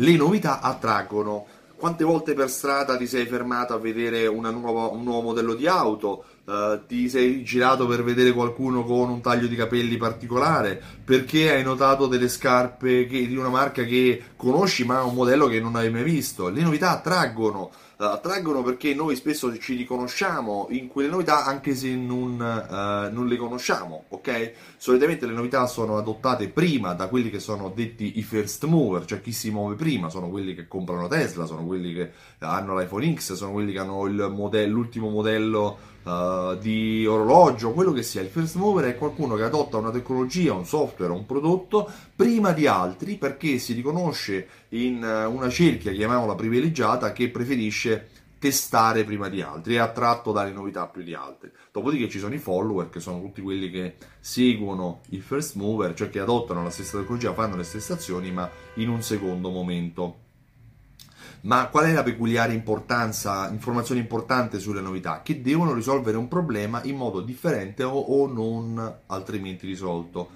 le novità attraggono. Quante volte per strada ti sei fermato a vedere nuova, un nuovo modello di auto? Uh, ti sei girato per vedere qualcuno con un taglio di capelli particolare? Perché hai notato delle scarpe che, di una marca che conosci ma un modello che non hai mai visto? Le novità attraggono attraggono perché noi spesso ci riconosciamo in quelle novità anche se non, uh, non, le conosciamo, ok? Solitamente le novità sono adottate prima da quelli che sono detti i first mover, cioè chi si muove prima, sono quelli che comprano Tesla, sono quelli che hanno l'iPhone X, sono quelli che hanno modello, l'ultimo modello uh, di orologio, quello che sia. Il first mover è qualcuno che adotta una tecnologia, un software, un prodotto prima di altri perché si riconosce in uh, una cerchia, chiamiamola privilegiata, che preferisce testare prima di altri, è attratto dalle novità più di altri. Dopodiché ci sono i follower, che sono tutti quelli che seguono il first mover, cioè che adottano la stessa tecnologia, fanno le stesse azioni, ma in un secondo momento. Ma qual è la peculiare importanza, informazione importante sulle novità? Che devono risolvere un problema in modo differente o, o non altrimenti risolto.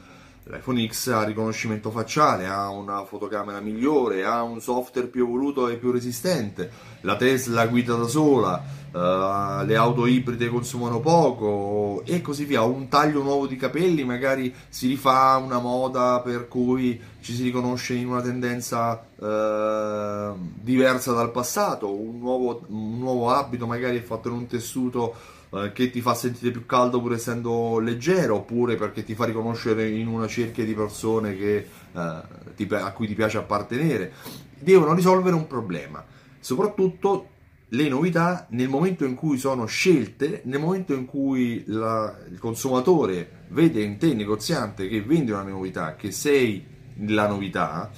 L'iPhone X ha riconoscimento facciale, ha una fotocamera migliore, ha un software più evoluto e più resistente, la Tesla guida da sola, uh, le auto ibride consumano poco e così via. Un taglio nuovo di capelli, magari si rifà una moda per cui ci si riconosce in una tendenza uh, diversa dal passato, un nuovo, un nuovo abito magari è fatto in un tessuto eh, che ti fa sentire più caldo pur essendo leggero, oppure perché ti fa riconoscere in una cerchia di persone che, eh, ti, a cui ti piace appartenere. Devono risolvere un problema. Soprattutto le novità nel momento in cui sono scelte, nel momento in cui la, il consumatore vede in te, negoziante, che vendi una novità, che sei la novità,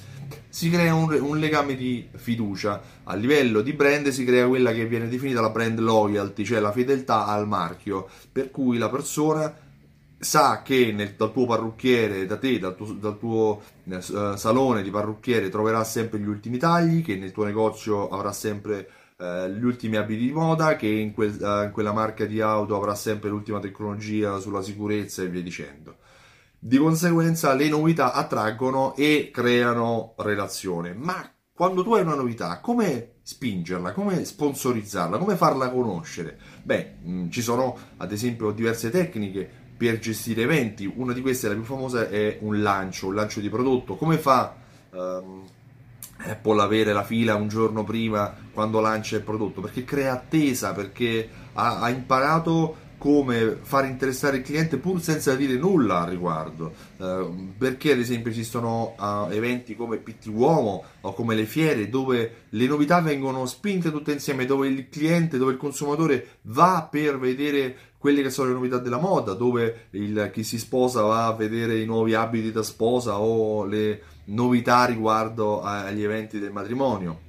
si crea un, un, legame di fiducia. A livello di brand si crea quella che viene definita la brand loyalty, cioè la fedeltà al marchio, per cui la persona sa che nel, dal tuo parrucchiere, da te, dal tuo, dal tuo uh, salone di parrucchiere troverà sempre gli ultimi tagli, che nel tuo negozio avrà sempre uh, gli ultimi abiti di moda, che in, quel, in quella marca di auto avrà sempre l'ultima tecnologia sulla sicurezza e via dicendo. Di conseguenza le novità attraggono e creano relazione. Ma quando tu hai una novità, come spingerla, come sponsorizzarla, come farla conoscere? Beh, mm, ci sono ad esempio diverse tecniche per gestire eventi. Una di queste, la più famosa, è un lancio, un lancio di prodotto. Come fa um, Apple avere la fila un giorno prima quando lancia il prodotto? Perché crea attesa, perché ha, ha imparato come far interessare il cliente pur senza dire nulla al riguardo. Uh, perché ad esempio esistono uh, eventi come PT Uomo o come le fiere dove le novità vengono spinte tutte insieme, dove il cliente, dove il consumatore va per vedere quelle che sono le novità della moda, dove il, chi si sposa va a vedere i nuovi abiti da sposa o le novità riguardo agli eventi del matrimonio.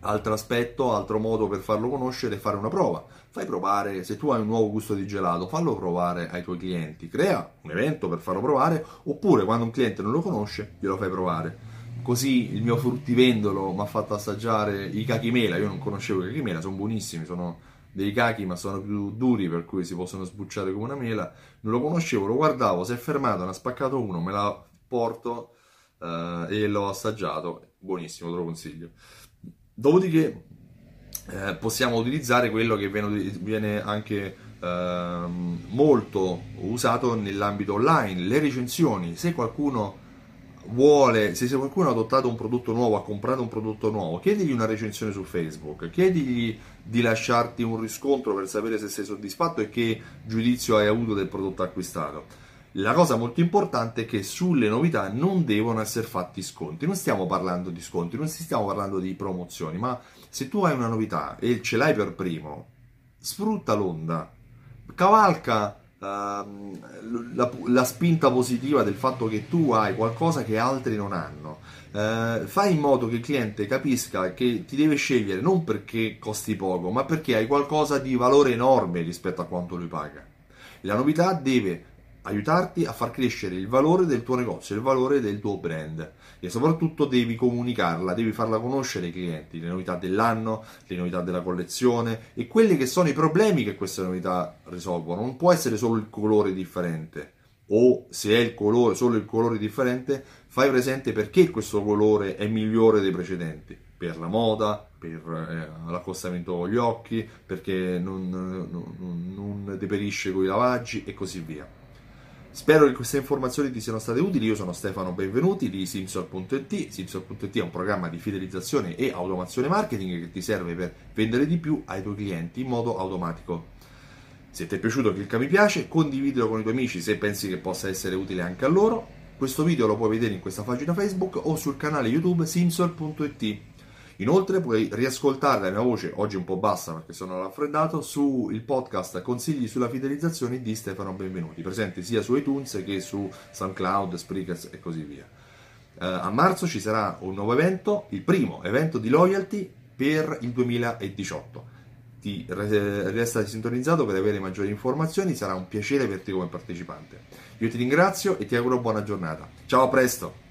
Altro aspetto, altro modo per farlo conoscere è fare una prova. Fai provare, se tu hai un nuovo gusto di gelato, fallo provare ai tuoi clienti, crea un evento per farlo provare, oppure quando un cliente non lo conosce, glielo fai provare. Così il mio fruttivendolo mi ha fatto assaggiare i cachimela, io non conoscevo i cachimela, sono buonissimi, sono dei cachi ma sono più duri per cui si possono sbucciare come una mela, non lo conoscevo, lo guardavo, si è fermato, ne ha spaccato uno, me la porto eh, e l'ho assaggiato, buonissimo, te lo consiglio. Dopodiché eh, possiamo utilizzare quello che viene, viene anche eh, molto usato nell'ambito online, le recensioni. Se qualcuno vuole, se qualcuno ha adottato un prodotto nuovo, ha comprato un prodotto nuovo, chiedigli una recensione su Facebook, chiedigli di lasciarti un riscontro per sapere se sei soddisfatto e che giudizio hai avuto del prodotto acquistato. La cosa molto importante è che sulle novità non devono essere fatti sconti. Non stiamo parlando di sconti, non stiamo parlando di promozioni, ma se tu hai una novità e ce l'hai per primo, sfrutta l'onda, cavalca uh, la, la, spinta positiva del fatto che tu hai qualcosa che altri non hanno. Uh, fai in modo che il cliente capisca che ti deve scegliere non perché costi poco, ma perché hai qualcosa di valore enorme rispetto a quanto lui paga. La novità deve aiutarti a far crescere il valore del tuo negozio, il valore del tuo brand e soprattutto devi comunicarla, devi farla conoscere ai clienti, le novità dell'anno, le novità della collezione e quelli che sono i problemi che queste novità risolvono. Non può essere solo il colore differente o se è il colore, solo il colore differente, fai presente perché questo colore è migliore dei precedenti, per la moda, per eh, l'accostamento con gli occhi, perché non, non, non deperisce con i lavaggi e così via. Spero che queste informazioni ti siano state utili. Io sono Stefano Benvenuti di Simsol.it. Simsol.it è un programma di fidelizzazione e automazione marketing che ti serve per vendere di più ai tuoi clienti in modo automatico. Se ti è piaciuto clicca mi piace, condividilo con i tuoi amici se pensi che possa essere utile anche a loro. Questo video lo puoi vedere in questa pagina Facebook o sul canale YouTube simsol.it. Inoltre puoi riascoltare la mia voce, oggi un po' bassa perché sono raffreddato, sul podcast Consigli sulla fidelizzazione di Stefano Benvenuti, presente sia su iTunes che su SoundCloud, Spreakers e così via. Uh, a marzo ci sarà un nuovo evento, il primo evento di loyalty per il 2018. Ti resta sintonizzato per avere maggiori informazioni, sarà un piacere averti come partecipante. Io ti ringrazio e ti auguro buona giornata. Ciao, a presto!